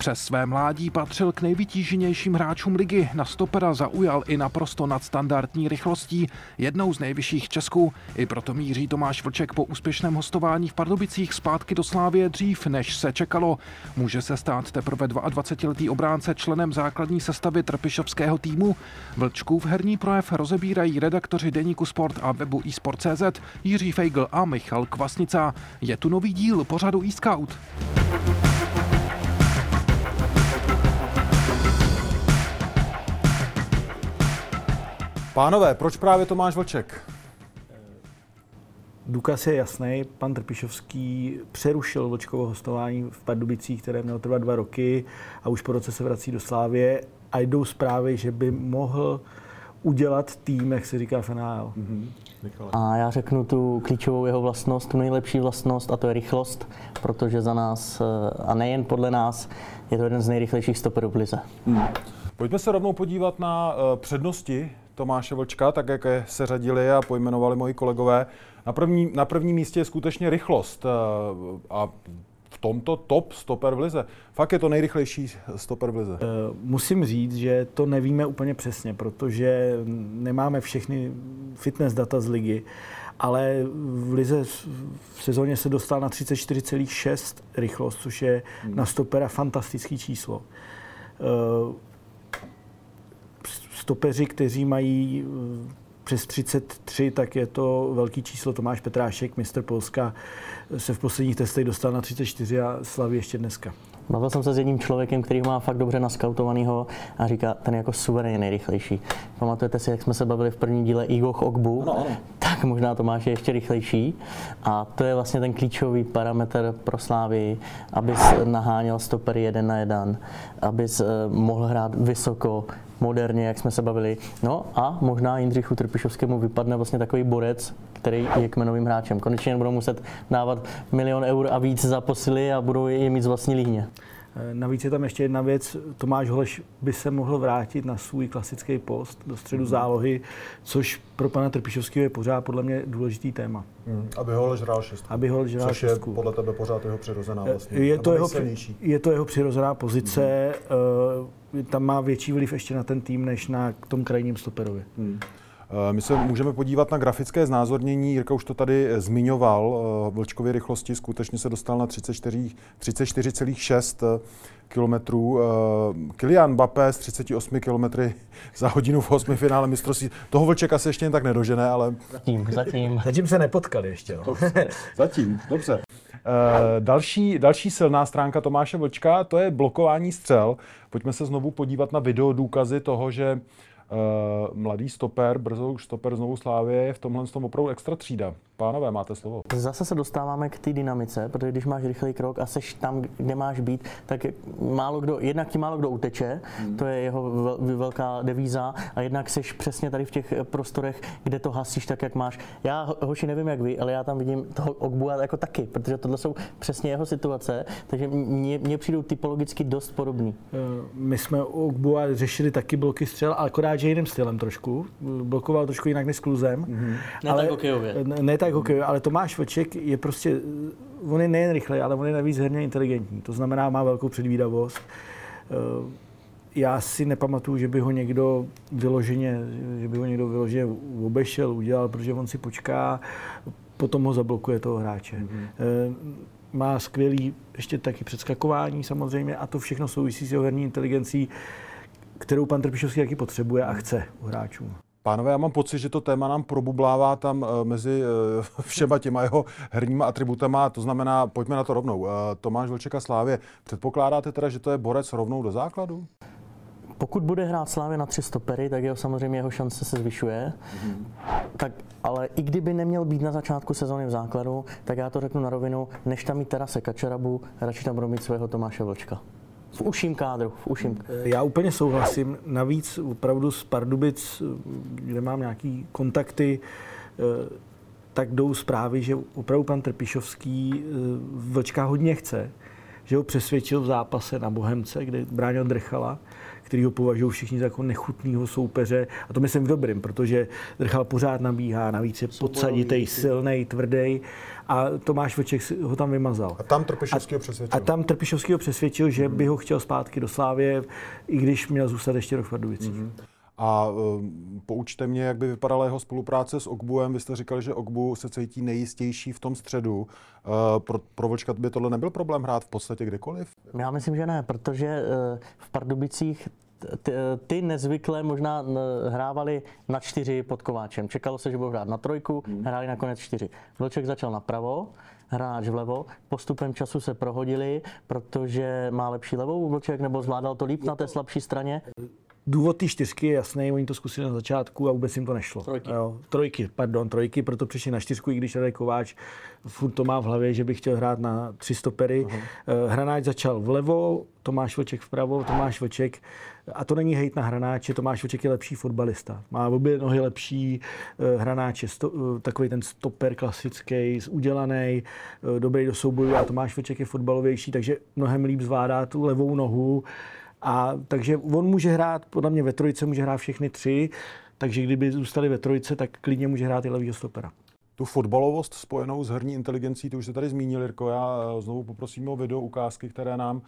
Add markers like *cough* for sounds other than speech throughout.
Přes své mládí patřil k nejvytíženějším hráčům ligy. Na stopera zaujal i naprosto nadstandardní rychlostí, jednou z nejvyšších Česků. I proto míří Tomáš Vlček po úspěšném hostování v Pardubicích zpátky do Slávě dřív, než se čekalo. Může se stát teprve 22-letý obránce členem základní sestavy trpišovského týmu. Vlčkův herní projev rozebírají redaktoři deníku Sport a webu eSport.cz Jiří Feigl a Michal Kvasnica. Je tu nový díl pořadu eScout. Pánové, proč právě Tomáš Vlček? Důkaz je jasný. Pan Trpišovský přerušil Vlčkovo hostování v Pardubicích, které mělo trvat dva roky a už po roce se vrací do Slávě a jdou zprávy, že by mohl udělat tým, jak se říká v NHL. Mm-hmm. A já řeknu tu klíčovou jeho vlastnost, tu nejlepší vlastnost a to je rychlost, protože za nás, a nejen podle nás, je to jeden z nejrychlejších stoperů v lize. Mm. Pojďme se rovnou podívat na uh, přednosti Tomáše Vlčka, tak jak se řadili a pojmenovali moji kolegové. Na první, na prvním místě je skutečně rychlost eh, a v tomto top stoper v lize. Fakt je to nejrychlejší stoper v lize. Eh, musím říct, že to nevíme úplně přesně, protože nemáme všechny fitness data z ligy, ale v lize v sezóně se dostal na 34,6 rychlost, což je hmm. na stopera fantastický číslo eh, stopeři, kteří mají eh, přes 33, tak je to velký číslo. Tomáš Petrášek, mistr Polska, se v posledních testech dostal na 34 a slaví ještě dneska. Bavil jsem se s jedním člověkem, který ho má fakt dobře naskautovanýho a říká, ten je jako suverénně nejrychlejší. Pamatujete si, jak jsme se bavili v prvním díle Igoch Ogbu? No, no. Tak možná Tomáš je ještě rychlejší. A to je vlastně ten klíčový parametr pro Slávy, abys naháněl stopery jeden na jeden, abys eh, mohl hrát vysoko, moderně, jak jsme se bavili. No a možná Jindřichu Trpišovskému vypadne vlastně takový borec, který je kmenovým hráčem. Konečně budou muset dávat milion eur a víc za posily a budou je mít z vlastní líhně. Eh, navíc je tam ještě jedna věc. Tomáš Holeš by se mohl vrátit na svůj klasický post do středu mm. zálohy, což pro pana Trpišovského je pořád podle mě důležitý téma. Mm. Aby Holeš hrál šestku. Aby Holeš hrál což šestku. je podle tebe pořád jeho přirozená vlastně. Je to, jeho, je to jeho přirozená pozice. Mm. Tam má větší vliv ještě na ten tým, než na tom krajním stoperovi. Mm. Eh, my se můžeme podívat na grafické znázornění. Jirka už to tady zmiňoval. Eh, Vlčkově rychlosti skutečně se dostal na 34,6 34, kilometrů. Kilian Mbappé s 38 kilometry *laughs* za hodinu v osmi finále mistrovství. Toho Vlčeka se ještě jen tak nedožené, ale... Zatím, zatím. *laughs* Zatím se nepotkali ještě. No. *laughs* zatím, dobře. Uh, další, další silná stránka Tomáše Vlčka, to je blokování střel. Pojďme se znovu podívat na video důkazy toho, že mladý stoper, brzo už stoper znovu Slávě, je v tomhle tom opravdu extra třída. Pánové, máte slovo. Zase se dostáváme k té dynamice, protože když máš rychlý krok a seš tam, kde máš být, tak málo kdo, jednak ti málo kdo uteče, hmm. to je jeho velká devíza, a jednak seš přesně tady v těch prostorech, kde to hasíš tak, jak máš. Já, hoši, nevím jak vy, ale já tam vidím toho Ogbua jako taky, protože tohle jsou přesně jeho situace, takže mně, mně přijdou typologicky dost podobný. Eh, my jsme u Ogbua řešili taky bloky střel, ale akorát, že jiným stylem trošku. Blokoval trošku jinak než s kluzem. Mm-hmm. Ne ale, tak hokejově. Ne, ne tak tak hokej, ale Tomáš Vlček je prostě, on je nejen rychlej, ale on je navíc herně inteligentní. To znamená, má velkou předvídavost. Eh, já si nepamatuju, že by ho někdo vyloženě, že by ho někdo vyloženě obešel, udělal, protože on si počká, potom ho zablokuje toho hráče. Mm-hmm. Má skvělý ještě taky předskakování samozřejmě a to všechno souvisí s jeho herní inteligencí, kterou pan Trpišovský taky potřebuje a chce u hráčů. Pánové, já mám pocit, že to téma nám probublává tam eh, mezi eh, *laughs* všema těma jeho herníma atributama, to znamená, pojďme na to rovnou. Eh, Tomáš Vlčeka Slávě, předpokládáte teda, že to je borec rovnou do základu? Pokud bude hrát Slávě na tři stopery, tak jeho samozřejmě jeho šance se zvyšuje. Mm-hmm. Tak, ale i kdyby neměl být na začátku sezóny v základu, tak já to řeknu na rovinu, než tam mít Terase Kačerabu, radši tam budu mít svého Tomáše Vlčka. V uším kádru, v uším. Já úplně souhlasím. Navíc opravdu z Pardubic, kde mám nějaký kontakty, eh, tak jdou zprávy, že opravdu pan Trpišovský eh, Vlčka hodně chce, že ho přesvědčil v zápase na Bohemce, kde bránil Drchala, který ho považují všichni za jako nechutného soupeře. A to myslím v dobrým, protože Drchal pořád nabíhá, navíc je podsaditej, silný, tvrdý a Tomáš Vlček ho tam vymazal. A tam Trpišovský ho přesvědčil. A tam Trpišovský ho přesvědčil, že by ho chtěl zpátky do Slávě, i když měl zůstat ještě rok v Pardubicích. Mm-hmm. A um, poučte mě, jak by vypadala jeho spolupráce s Ogbuem. Vy jste říkali, že Ogbu se cítí nejistější v tom středu. Uh, pro, pro Vlčka by tohle nebyl problém hrát v podstatě kdekoliv? Já myslím, že ne, protože uh, v Pardubicích ty, ty nezvykle možná hrávali na čtyři pod Kováčem. Čekalo se, že budou hrát na trojku, hmm. hráli nakonec čtyři. Vlček začal napravo, hráč vlevo. Postupem času se prohodili, protože má lepší levou Vlček, nebo zvládal to líp na té slabší straně. Důvod té čtyřky je jasný, oni to zkusili na začátku a vůbec jim to nešlo. Trojky. Jo, trojky, pardon, trojky, proto přišli na čtyřku, i když Radek Kováč furt to má v hlavě, že by chtěl hrát na tři stopery. Uh-huh. Hranáč začal vlevo, Tomáš Vlček vpravo, Tomáš Vlček, a to není hejt na hranáče, Tomáš Vlček je lepší fotbalista. Má obě nohy lepší, eh, hranáč je sto, eh, takový ten stoper klasický, udělaný, dobrý do souboju a Tomáš Vlček je fotbalovější, takže mnohem líp zvládá tu levou nohu. A takže on může hrát, podle mě ve trojice může hrát všechny tři, takže kdyby zůstali ve trojice, tak klidně může hrát i levýho stopera. Tu fotbalovost spojenou s herní inteligencí, to už se tady zmínil, Jirko, já eh, znovu poprosím o video ukázky, které nám uh,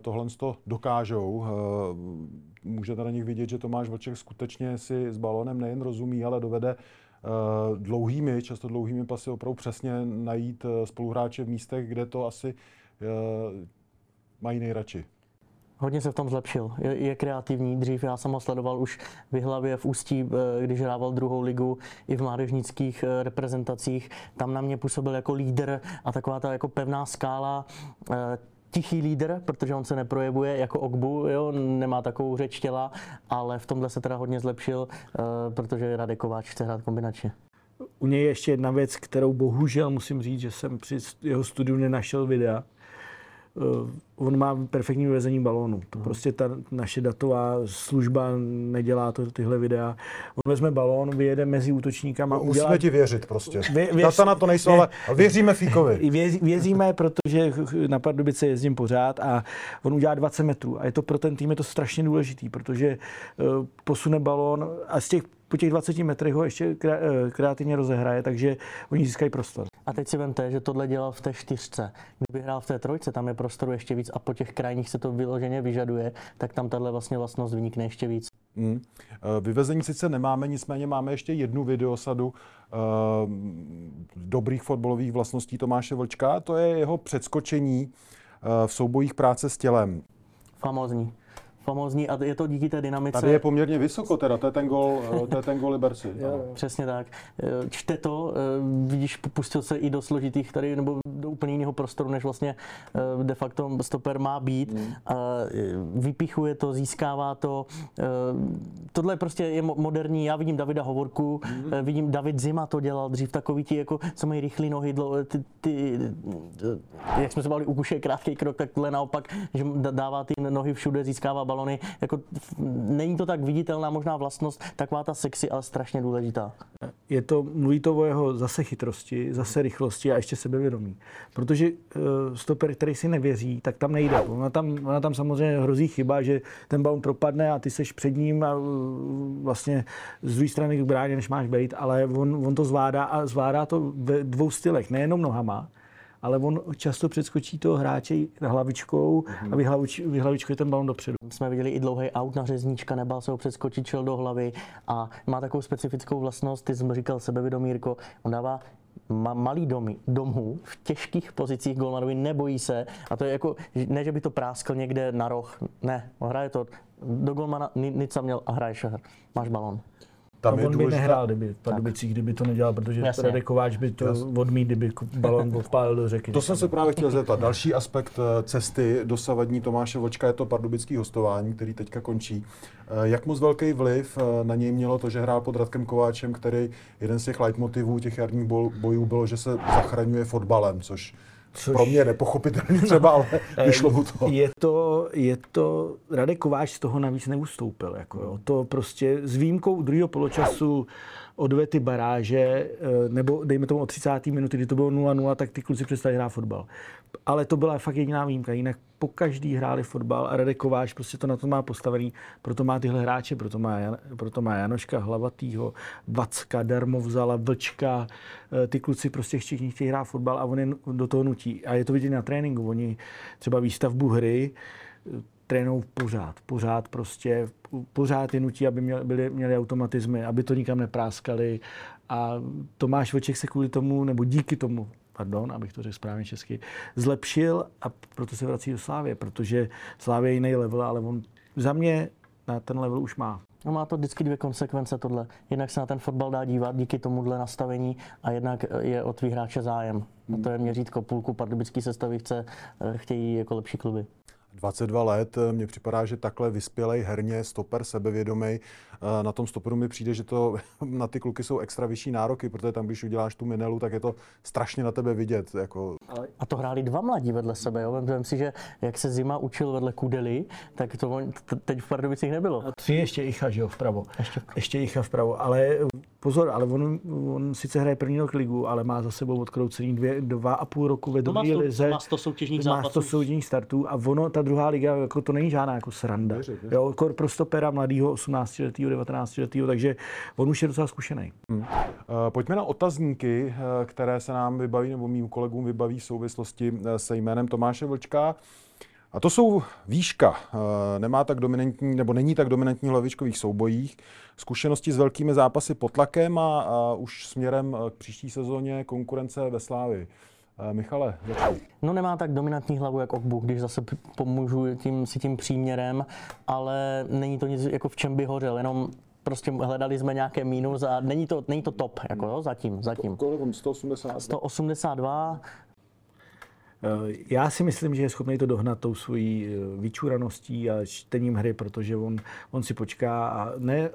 tohle dokážou. Uh, můžete na nich vidět, že Tomáš Vlček skutečně si s balónem nejen rozumí, ale dovede uh, dlouhými, často dlouhými pasy opravdu přesně najít spoluhráče v místech, kde to asi mají nejradši. Hodně se v tom zlepšil. Je, je kreativní. Dřív já jsem ho sledoval už v hlavě v Ústí, eh, když hrával druhou ligu i v mládežnických eh, reprezentacích. Tam na mě působil jako lídr a taková ta jako pevná skála eh, tichý lídr, protože on se neprojevuje jako Ogbu, jo, nemá takovou řeč těla, ale v tomhle se teda hodně zlepšil, protože Radek Kováč chce hrát kombinačně. U něj je ještě jedna věc, kterou bohužel musím říct, že jsem při jeho studiu nenašel videa. Eh, on má perfektní vyvezení balónu. To hmm. prostě ta naše datová služba nedělá to, tyhle videa. On vezme balón, vyjede mezi útočníkama. No, udělá... Musíme ti věřit prostě. Vě, věř... Data na to nejsou, ale věříme Fíkovi. *laughs* Vě, věříme, protože na Pardubice jezdím pořád a on udělá 20 metrů. A je to pro ten tým je to strašně důležitý, protože uh, posune balón a z těch po těch 20 metrech ho ještě eh, kreativně rozehraje, takže oni získají prostor. A teď si vemte, že tohle dělal v té čtyřce. Kdyby hrál v té trojce, tam je prostoru ještě víc a po těch krajních se to vyloženě vyžaduje, tak tam tahle vlastně vlastnost vynikne ještě víc. Hmm. Vyvezení sice nemáme, nicméně máme ještě jednu videosadu uh, dobrých fotbalových vlastností Tomáše Vlčka. To je jeho předskočení uh, v soubojích práce s tělem. Famózní famózní a je to díky té dynamice. Tady je poměrně vysoko teda, to je ten gol, eh, to je ten gol Liberci. Přesně tak. Eh, čte to, eh, vidíš, pustil se i do složitých tady, nebo do úplně jiného prostoru, než vlastně de facto stoper má být. Mm. Vypichuje to, získává to. Tohle prostě je moderní. Já vidím Davida Hovorku, mm. vidím David Zima to dělal dřív, takový ti, jako, co mají rychlý nohy, dlo, ty, ty, jak jsme se bavili u kuše, krátký krok, tak tohle naopak, že dává ty nohy všude, získává balony. Jako, není to tak viditelná možná vlastnost, taková ta sexy, ale strašně důležitá. Je to, mluví to o jeho zase chytrosti, zase rychlosti a ještě sebevědomí. Protože uh, stoper, který si nevěří, tak tam nejde. Ona tam, ona tam samozřejmě hrozí chyba, že ten balon propadne a ty seš před ním a uh, vlastně z druhé strany k bráně, než máš být, ale on, on to zvládá a zvládá to ve dvou stylech, nejenom nohama, ale on často předskočí toho hráče hlavičkou mm-hmm. a vyhlavič, vyhlavičkuje ten balon dopředu. Jsme viděli i dlouhý aut na řezníčka, nebál se ho předskočit, čel do hlavy a má takovou specifickou vlastnost, ty jsi říkal sebevědomírko, on dává ma- malý domy, domů v těžkých pozicích golmanovi, nebojí se a to je jako, ne, že by to práskl někde na roh, ne, hraje to do golmana, nic měl a hraje šahr, máš balon. Tam on by nehrál, kdyby v Pardubicích, kdyby to nedělal, protože Radek Kováč by to Jasně. odmít, kdyby balon *laughs* odpálil do řeky. To jsem se právě chtěl zeptat. Další aspekt eh, cesty dosavadní Tomáše Vočka je to pardubický hostování, který teďka končí. Eh, jak moc velký vliv eh, na něj mělo to, že hrál pod Radkem Kováčem, který jeden z těch leitmotivů těch jarních bojů bylo, že se zachraňuje fotbalem, což Což... Pro mě nepochopitelný *laughs* třeba, ale vyšlo mu to. Je to, je to, Radek Kováč z toho navíc neustoupil. Jako, jo. To prostě s výjimkou druhého poločasu odvety baráže, eh, nebo dejme tomu o 30. minuty, kdy to bylo 0-0, tak ty kluci přestali hrát fotbal. Ale to byla fakt jediná výjimka. Jinak po každý hráli fotbal a Radek Kováč prostě to na to má postavený, proto má tyhle hráče, proto má, Jan, proto má Janoška Hlavatýho, Vacka, Darmovzala, Vlčka, eh, ty kluci prostě všichni chtějí hrát fotbal a oni do toho nutí. A je to vidět na tréninku. Oni třeba výstavbu hry trénou pořád, pořád prostě, pořád je nutí, aby měli, byli, měli automatizmy, aby to nikam nepráskali a Tomáš Vlček se kvůli tomu, nebo díky tomu, pardon, abych to řekl správně česky, zlepšil a proto se vrací do Slávě, protože Slávě je jiný level, ale on za mě na ten level už má. No má to vždycky dvě konsekvence tohle. Jednak se na ten fotbal dá dívat díky tomuhle nastavení a jednak je od tvých hráče zájem. A to je měřítko půlku pardubický sestavy chce, eh, chtějí jako lepší kluby. 22 let, eh, mně připadá, že takhle vyspělej herně, stoper, sebevědomý. Eh, na tom stoperu mi přijde, že to *laughs* na ty kluky jsou extra vyšší nároky, protože tam, když uděláš tu minelu, tak je to strašně na tebe vidět. Jako... A to hráli dva mladí vedle sebe. Jo? Vem si, že jak se Zima učil vedle Kudely, tak to teď v Pardubicích nebylo. A tři ještě Icha, že jo, vpravo. Ještě, ještě Icha vpravo, ale pozor, ale on, on sice hraje první rok ligu, ale má za sebou odkroucený dvě, dva a půl roku ve dobré lize. Má 100 soutěžních zápasů. Má 100 soutěžních startů a ono, ta druhá liga, jako to není žádná jako sranda. Jo, kor pro stopera mladého 18 letého, 19 letého, takže on už je docela zkušený. Hmm. Uh, pojďme na otazníky, eh, které se nám vybaví, nebo mým kolegům vybaví v souvislosti eh, se jménem Tomáše Vlčka. A to jsou výška. Nemá tak dominantní, nebo není tak dominantní v hlavičkových soubojích. Zkušenosti s velkými zápasy pod tlakem a, a už směrem k příští sezóně konkurence ve Slávi. Michale, začni. No nemá tak dominantní hlavu jak Okbu, když zase pomůžu tím, si tím příměrem, ale není to nic, jako v čem by hořel, jenom prostě hledali jsme nějaké mínus a není to, není to top, jako jo, zatím, zatím. Kolik 182? 182, Eh, já si myslím, že je schopný to dohnat tou svojí eh, vyčuraností a čtením hry, protože on, on si počká a ne,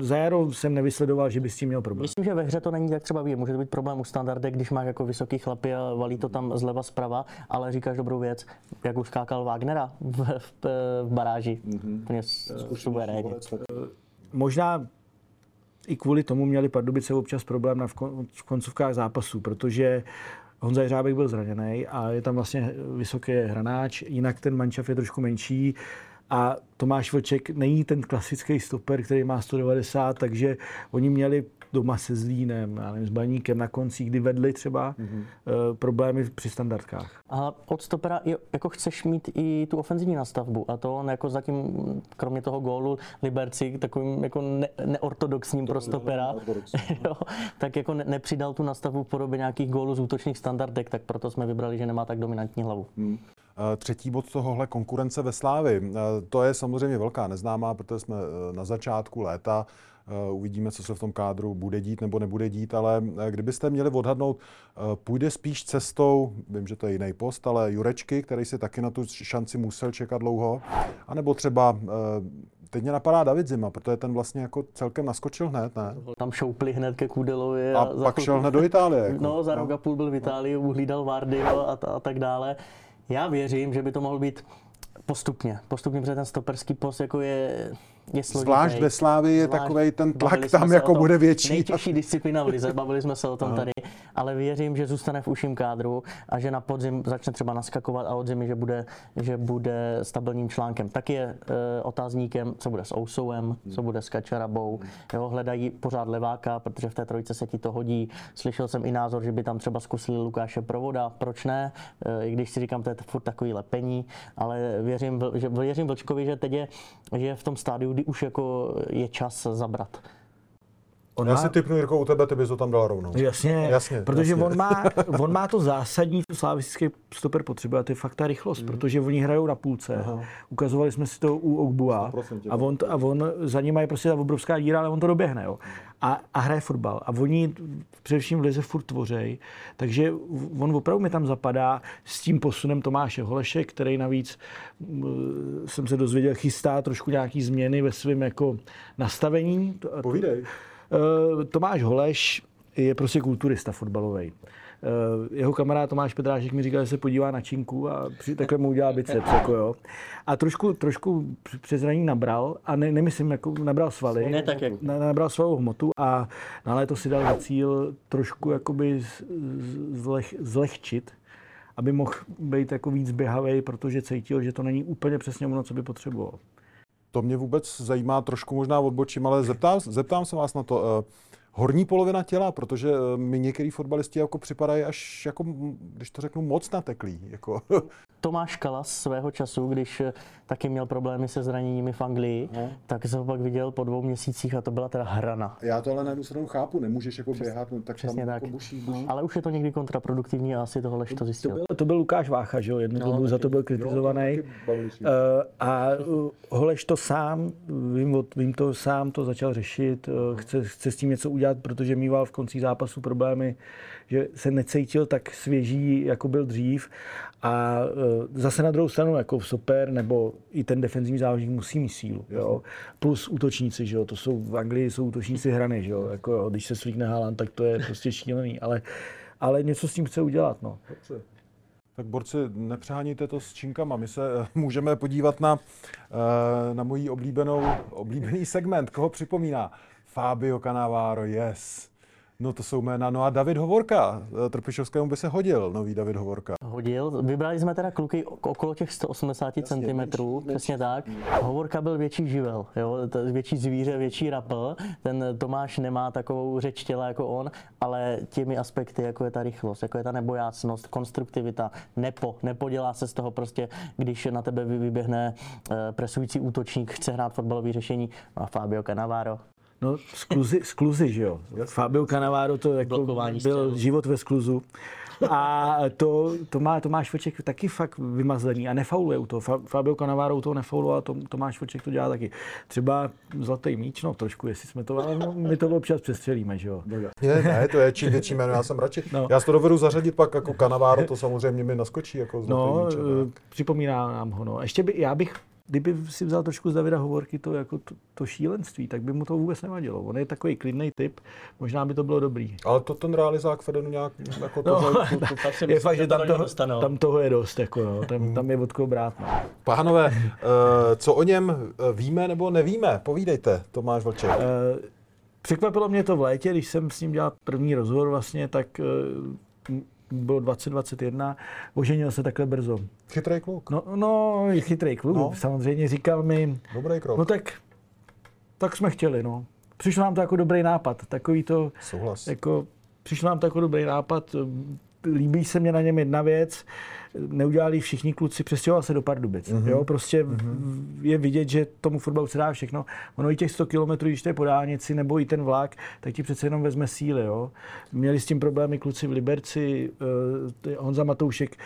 za jaro jsem nevysledoval, že by s tím měl problém. Myslím, že ve hře to není tak třeba ví. Může to být problém u standarde, když má jako vysoký chlapy a valí to tam zleva zprava, ale říkáš dobrou věc, jak už skákal Wagnera v, v, v baráži. Mm-hmm. Možná i kvůli tomu měli Pardubice občas problém na v koncovkách zápasů, protože Honza Jeřábek byl zraněný a je tam vlastně vysoký hranáč, jinak ten mančav je trošku menší a Tomáš Vlček není ten klasický stoper, který má 190, takže oni měli doma se Zlínem, já nevím, s Baníkem na konci, kdy vedli třeba mm-hmm. uh, problémy při standardkách. A od stopera jako chceš mít i tu ofenzivní nastavbu a to on jako zatím, kromě toho gólu Liberci, takovým jako ne, neortodoxním to pro stopera, *laughs* jo, tak jako ne, nepřidal tu nastavbu v podobě nějakých gólů z útočných standardek, tak proto jsme vybrali, že nemá tak dominantní hlavu. Hmm. Třetí bod tohohle konkurence ve Slávi. To je samozřejmě velká neznámá, protože jsme na začátku léta. Eh, uvidíme, co se v tom kádru bude dít nebo nebude dít, ale eh, kdybyste měli odhadnout, eh, půjde spíš cestou, vím, že to je jiný post, ale Jurečky, který si taky na tu šanci musel čekat dlouho, anebo třeba Teď mě napadá David Zima, protože ten vlastně jako celkem naskočil hned, ne? Tam šoupli hned ke Kudelovi. A, a pak šel hned do Itálie. *laughs* Jako. No, za rok a půl byl v Itálii, uhlídal Vardy a, a tak dále. Já věřím, že by to mohl být postupně. Postupně, protože ten stoperský post jako je je složitý. Zvlášť ve Slávii je takový ten tlak tam jako bude větší. Nejtěžší disciplína v lize, bavili jsme se o tom tady, ale věřím, že zůstane v uším kádru a že na podzim začne třeba naskakovat a od zimy, že bude, že bude stabilním článkem. Tak je e, otázníkem, co bude s Ousouem, co bude s Kačarabou. Jo, hledají pořád leváka, protože v té trojice se ti to hodí. Slyšel jsem i názor, že by tam třeba zkusili Lukáše Provoda. Proč ne? E, I když si říkám, to je furt takový lepení, ale věřím, že, věřím Vlčkovi, že teď je, že je v tom stádiu, kdy už jako je čas zabrat. On Já má... si typnu, Jirko, u tebe, ty bys to tam dal rovnou. Jasně, jasně protože jasně. On, má, *laughs* on má to zásadní, co slavistický stoper potřebuje, a to je fakt ta rychlost, mm. protože oni hrajou na půlce. Aha. Ukazovali jsme si to u Ogbua a on, a on za ním je prostě ta obrovská díra, ale on to doběhne. Jo. A, a hraje fotbal. A oni především v lize furt tvořej, takže on opravdu mi tam zapadá s tím posunem Tomáše Holeše, který navíc jsem se dozvěděl, chystá trošku nějaký změny ve svém jako nastavení. Povídej. Eh, Tomáš Holeš je prostě kulturista fotbalový. jeho kamarád Tomáš Petrášek mi říkal, že se podívá na činku a při takhle mu udělá biceps. Jako jo. A trošku, trošku přes raní nabral, a ne, nemyslím, jako nabral svaly, Ne tak, jak- na- nabral svou hmotu a na léto si dal za cíl trošku jakoby zleh, zlehčit, aby mohl být jako víc běhavý, protože cítil, že to není úplně přesně ono, co by potřeboval. To mě vůbec zajímá, trošku možná odbočím, ale zeptám, zeptám se vás na to. Horní polovina těla, protože eh, mi některý fotbalisti jako připadají až, jako, když to řeknu, moc nateklí. Jako. *laughs* Tomáš Kalas svého času, když eh, taky měl problémy se zraněními v Anglii, tak jsem ho pak viděl po dvou měsících a to byla teda hrana. Já to ale na jednu stranu chápu, nemůžeš jako běhat, no, tak Přesně tam tak. jako buší, buší. Ale už je to někdy kontraproduktivní a asi tohle to To zjistil. byl, to byl Lukáš Vácha, že jo, jednu dobu za to byl kritizovaný. bavili jsme. Eh, A uh, Holeš to sám, vím, od- vím to sám, to začal řešit, eh, chce, chce s tím něco udělat, protože mýval v konci zápasu problémy, že se necítil tak svěží, jako byl dřív. A eh, zase na druhou stranu, jako super, nebo i ten defenzivní záložník musí mít sílu. Jo? Plus útočníci, že jo? to jsou v Anglii jsou útočníci hrany, že jo? Jako, jo, když se svlíkne Haaland, tak to je prostě šílený. Ale, ale něco s tím chce udělat. No. Tak borci, nepřeháníte to s činkama. My se eh, můžeme podívat na, eh, na můj oblíbenou, oblíbený segment. Koho připomíná? Fabio Cannavaro, yes. No to jsou jména. No a David Hovorka. Eh, Trpišovskému by se hodil nový David Hovorka. Hodil. Vybrali jsme teda kluky ok- okolo těch 180 cm, přesně tak. Hovorka byl větší živel, jo? větší zvíře, větší rapl. Ten Tomáš nemá takovou řeč těla jako on, ale těmi aspekty, jako je ta rychlost, jako je ta nebojácnost, konstruktivita, nepo, nepodělá se z toho prostě, když na tebe vy- vyběhne eh, presující útočník, chce hrát fotbalové řešení. No a Fabio Cannavaro, No, skluzy, skluzy že jo. Fabio Cannavaro to jako Blokování byl život ve skluzu. A to, to má Tomáš Vlček taky fakt vymazaný a nefauluje u toho. Fa- Fabio Cannavaro u toho nefauloval, to, Tomáš Vlček to dělá taky. Třeba zlatý míč, no trošku, jestli jsme to, ale no, my to občas přestřelíme, že jo. Ne, ne, to je čím větší jméno, já jsem radši. No. Já si to dovedu zařadit pak jako Cannavaro, to samozřejmě mi naskočí jako zlatý No, míč, eh, připomíná nám ho. No. Ještě by, já bych, kdyby si vzal trošku z Davida Hovorky to, jako to, to šílenství, tak by mu to vůbec nevadilo. On je takový klidný typ, možná by to bylo dobrý. Ale to ten realizák Fedenu nějak jako No, tohle, *laughs* to, to, je fakt, že tam toho, tam toho je dost, jako, no. tam, tam je od koho brát. No. Pánové, eh, co o něm eh, víme nebo nevíme? Povídejte, Tomáš Vlček. Eh, Překvapilo mě to v létě, když jsem s ním dělal první rozhovor vlastně, tak eh, m- bylo 2021, oženil se takhle brzo. Chytrý kluk. No, no chytrý kluk, no. samozřejmě říkal mi, Dobrý krok. no tak, tak jsme chtěli, no. Přišlo nám to jako dobrý nápad, takový to, Souhlas. jako, přišlo nám to jako dobrý nápad, líbí se mě na něm jedna věc, neudělali všichni kluci, přestěhoval se do Pardubic. Mm-hmm. Jo, prostě mm-hmm. je vidět, že tomu fotbalu se dá všechno. Ono i těch 100 km, když to je po dálnici, nebo i ten vlak, tak ti přece jenom vezme síly. Jo. Měli s tím problémy kluci v Liberci, uh, Honza Matoušek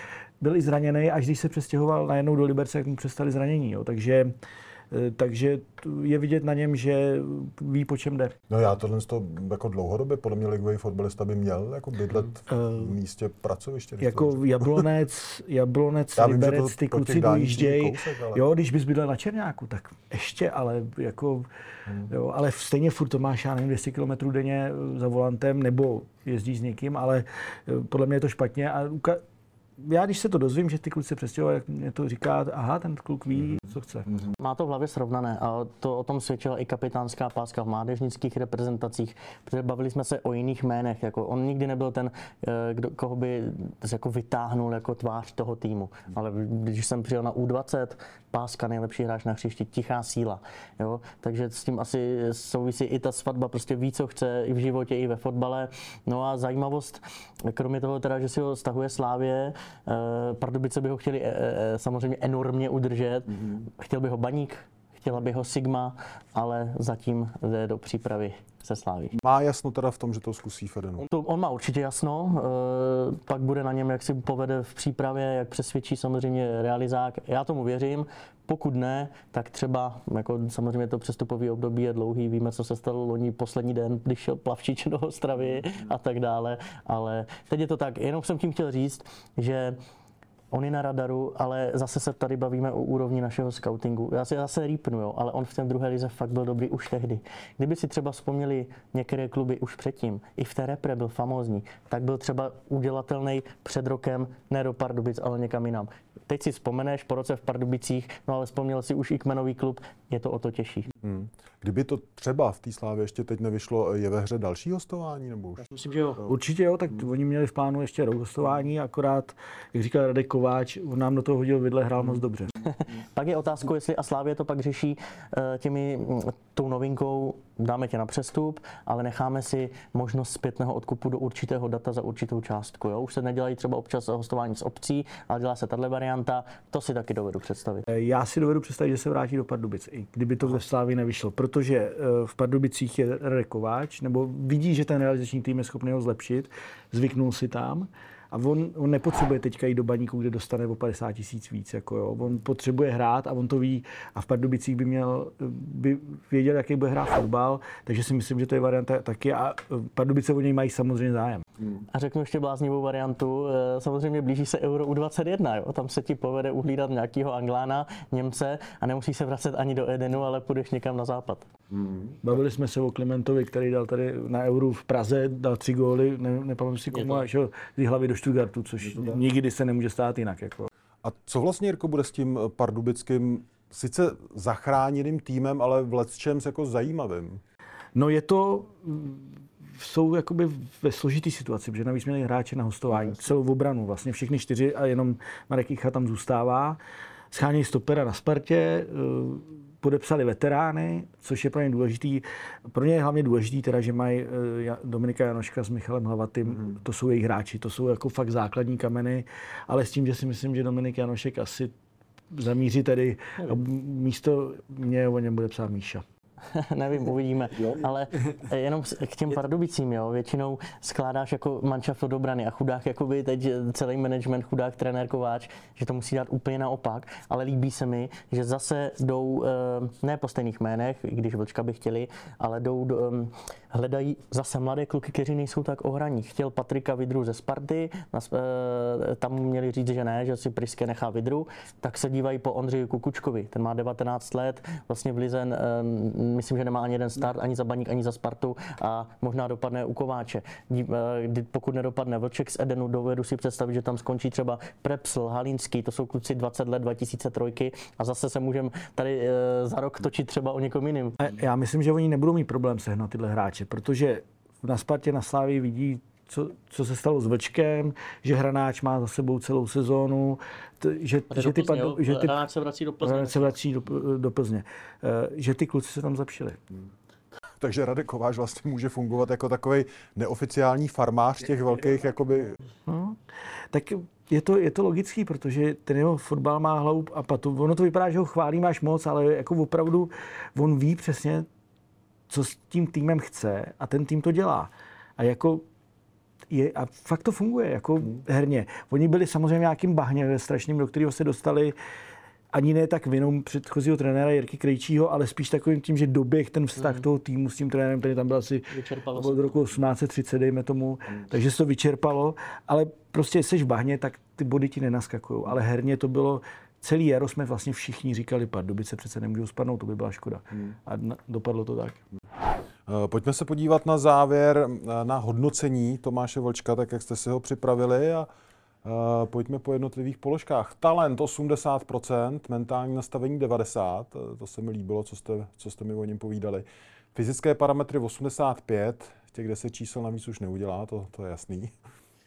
byl i zraněný, až když se přestěhoval najednou do Liberce, jak mu přestali zranění. Jo. Takže eh, takže je vidět na něm, že ví, po čem jde. No já tohle z toho jako dlouhodobě, podle mě ligový fotbalista by měl jako bydlet v místě pracoviště. Jako Jablonec, *laughs* Jablonec, Já vím, Liberec, to ty kluci dojíždějí. ale- Jo, když bys bydlel na Černáku, tak ještě, ale jako, Hmm. jo, ale stejně furt to máš, já nevím, 200 km denně eh, za volantem, nebo jezdíš s někým, ale eh, podle mě je to špatně a uka- já když se to dozvím, že ty kluci se přestěhovali, jak mě to říká, aha, ten kluk Hmm. ví, co chce. Má to v hlavě srovnané a to o tom svědčila i kapitánská páska v mládežnických reprezentacích, protože bavili jsme se o jiných jménech. Jako on nikdy nebyl ten, eh, kdo, koho by jako vytáhnul jako tvář toho týmu. Ale když jsem přijel na U20, páska nejlepší hráč na hřišti, tichá síla. Jo? Takže s tím asi souvisí i ta svatba, prostě ví, co chce i v životě, i ve fotbale. No a zajímavost, kromě toho teda, že si ho stahuje Slávě, Pardubice by ho chtěli eh, eh, samozřejmě enormně udržet. Chtěl by ho Baník, chtěla by ho Sigma, ale zatím jde do přípravy se Sláví. Má jasno teda v tom, že to zkusí Fedenu. To, on má určitě jasno, eh, pak bude na něm, jak si povede v přípravě, jak přesvědčí samozřejmě realizák. Já tomu věřím, pokud ne, tak třeba, jako samozřejmě to přestupový období je dlouhý, víme, co se stalo loni poslední den, když šel Plavčič do Ostravy a tak dále, ale teď je to tak, jenom jsem tím chtěl říct, že on je na radaru, ale zase se tady bavíme o úrovni našeho scoutingu. Já si zase rýpnu, jo, ale on v té druhé lize fakt byl dobrý už tehdy. Kdyby si třeba vzpomněli některé kluby už předtím, i v té repre byl famózní, tak byl třeba udělatelný před rokem ne do Pardubic, ale někam jinam. Teď si vzpomeneš po roce v Pardubicích, no ale vzpomněl si už i kmenový klub, je to o to těžší. Hmm. Kdyby to třeba v té slávě ještě teď nevyšlo, je ve hře další hostování? Nebo už? Myslím, že jo. Určitě jo, tak oni měli v plánu ještě rok hostování, akorát, jak říkal Radek Kováč, on nám do toho hodil vidle, hrál moc dobře. *laughs* pak je otázka, jestli a Slávě to pak řeší uh, těmi mm, tou novinkou, dáme tě na přestup, ale necháme si možnost zpětného odkupu do určitého data za určitou částku. Jo? Už se nedělají třeba občas hostování z obcí, ale dělá se tahle varianta, to si taky dovedu představit. Eh, já si dovedu představit, že se vrátí do Pardubic, i kdyby to ve Slávě nevyšlo, protože eh, v Pardubicích je Rekováč, nebo vidí, že ten realizační tým je schopný ho zlepšit, zvyknul si tam a on, on nepotřebuje teďka jít do baníku, kde dostane o 50 tisíc víc. Jako jo. On potřebuje hrát a on to ví. A v Pardubicích by, měl, by věděl, jaký bude hrát fotbal, takže si myslím, že to je varianta taky. A Pardubice o něj mají samozřejmě zájem. A řeknu ještě bláznivou variantu. Eh, samozřejmě blíží se Euro U21. Jo? Tam se ti povede uhlídat nějakého Anglána, Němce a nemusí se vracet ani do Edenu, ale půjdeš někam na západ. Hmm. Bavili jsme se o Klementovi, který dal tady na Euro v Praze, dal tři góly, ne, nepamatuji si komu, a šel z hlavy do Stuttgartu, což nikdy se nemůže stát jinak. Jako. A co vlastně, Jirko, bude s tím pardubickým, sice zachráněným týmem, ale v lecčem jako zajímavým? No je to, jsou jakoby ve složitý situaci, protože navíc měli hráče na hostování, celou obranu, vlastně všechny čtyři a jenom Marek Icha tam zůstává. Schánějí stopera na Spartě, podepsali veterány, což je pro ně důležitý. Pro ně je hlavně důležitý, teda, že mají eh, Dominika Janoška s Michalem Hlavatým, mm-hmm. to jsou jejich hráči, to jsou jako fakt základní kameny, ale s tím, že si myslím, že Dominik Janošek asi zamíří tady a místo mě o něm bude psát Míša. *laughs* nevím, uvidíme. Ale jenom k těm Pardubicím, jo, většinou skládáš jako manšaft od obrany a chudák, jakoby teď celý management, chudák, trenér Kováč, že to musí dát úplně naopak, ale líbí se mi, že zase jdou, eh, ne po stejných jménech, i když Vlčka by chtěli, ale jdou, do, hledají zase mladé kluky, kteří nejsou tak ohraní. Chtěl Patrika Vidru ze Sparty, eh, tam měli říct, že ne, že si Priske nechá Vidru, tak se dívají po Ondřeji Kukučkovi, ten má 19 let, vlastně v Lizen myslím, že nemá ani jeden start, ani za Baník, ani za Spartu a možná dopadne u Kováče. Eh, pokud nedopadne Vlček z Edenu, dovedu si představit, že tam skončí třeba Prepsl, Halínský, to jsou kluci 20 let, 2003 a zase se můžeme tady eh, za rok točit třeba o někom jiným. Já myslím, že oni nebudou mít problém sehnat tyhle hráče, protože na Spartě na Slávii vidí co, co se stalo s Vlčkem, že Hranáč má za sebou celou sezónu, t, že, že, ty, Plzně, padu, že ty, Hranáč se vrací do Plzně. se vrací do, do Plzně. Uh, že ty kluci se tam zapšili. Hmm. Takže Radek Kováč vlastně může fungovat jako takový neoficiální farmář těch velkých, jakoby... No, tak je to, je to logický, protože ten jeho fotbal má hlavu a patu. Ono to vypadá, že ho chválí máš moc, ale jako opravdu on ví přesně, co s tím týmem chce a ten tým to dělá. A jako je, a fakt to funguje jako hmm. herně. Oni byli samozřejmě nějakým bahně strašným, do kterého se dostali ani ne tak vinou předchozího trenéra Jirky Krejčího, ale spíš takovým tím, že doběh ten vztah hmm. toho týmu s tím trenérem, který tam byl asi vyčerpalo od roku 1830, dejme tomu, hmm. takže se to vyčerpalo, ale prostě jsi v bahně, tak ty body ti nenaskakují. Ale herně to bylo, celý jaro jsme vlastně všichni říkali, Pardubice přece nemůžou spadnout, to by byla škoda. Hmm. A dopadlo to tak. Eh, pojďme se podívat na závěr eh, na hodnocení Tomáše Vlčka, tak jak jste si ho připravili a Uh, pojďme po jednotlivých položkách. Talent 80%, mentální nastavení 90%, to se mi líbilo, co jste, co jste mi o něm povídali. Fyzické parametry 85, těch 10 čísel navíc už neudělá, to, to je jasný.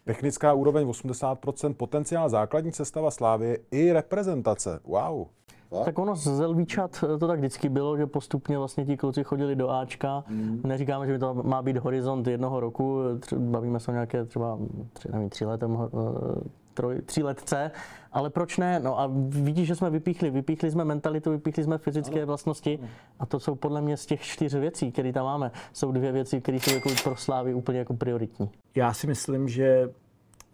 Technická úroveň 80%, potenciál základní sestava Slávy i reprezentace. Wow. Tak, tak ono z Zelvíčat to tak vždycky bylo, že postupně vlastně ti kluci chodili do Ačka. Mm. Neříkáme, že by to má být horizont jednoho roku, bavíme se o nějaké třeba tři, nevím, tři letem, eh, troj, tři letce, ale proč ne? No a vidíš, že jsme vypíchli, vypíchli jsme mentalitu, vypíchli jsme fyzické ano. vlastnosti a to jsou podle mě z těch čtyř věcí, které tam máme, jsou dvě věci, které jsou jako pro Slávy úplně jako prioritní. Já si myslím, že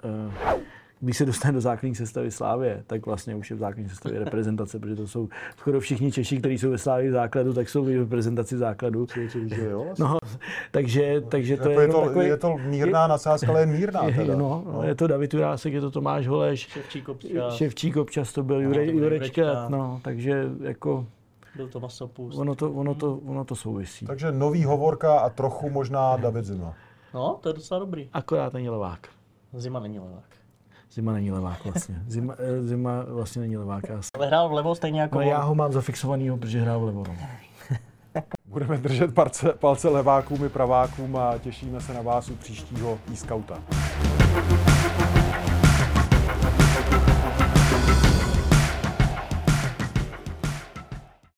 uh když se dostane do základní sestavy Slávě, tak vlastně už je v základní sestavě reprezentace, protože to jsou skoro všichni Češi, kteří jsou ve Slávě základu, tak jsou v reprezentaci základu. No, takže, takže to je, je, to, takový, je to mírná nadsázka, ale je mírná. je, Teda. no, no, je to David Jurásek, je to Tomáš Holeš, Ševčík občas, Ševčík občas to byl, Jure, Jurečka. no, takže jako byl to masopust. ono to, ono to, ono to souvisí. Takže nový Hovorka a trochu možná David Zima. No, to je docela dobrý. Akorát není levák. Zima není levák. Zima není levák vlastně. Zima, eh, zima vlastně není levák. Ale hrál vlevo stejně jako no, on. já ho mám zafixovanýho, protože hrál vlevo. No. *laughs* Budeme držet palce, palce levákům i pravákům a těšíme se na vás u příštího e-scouta.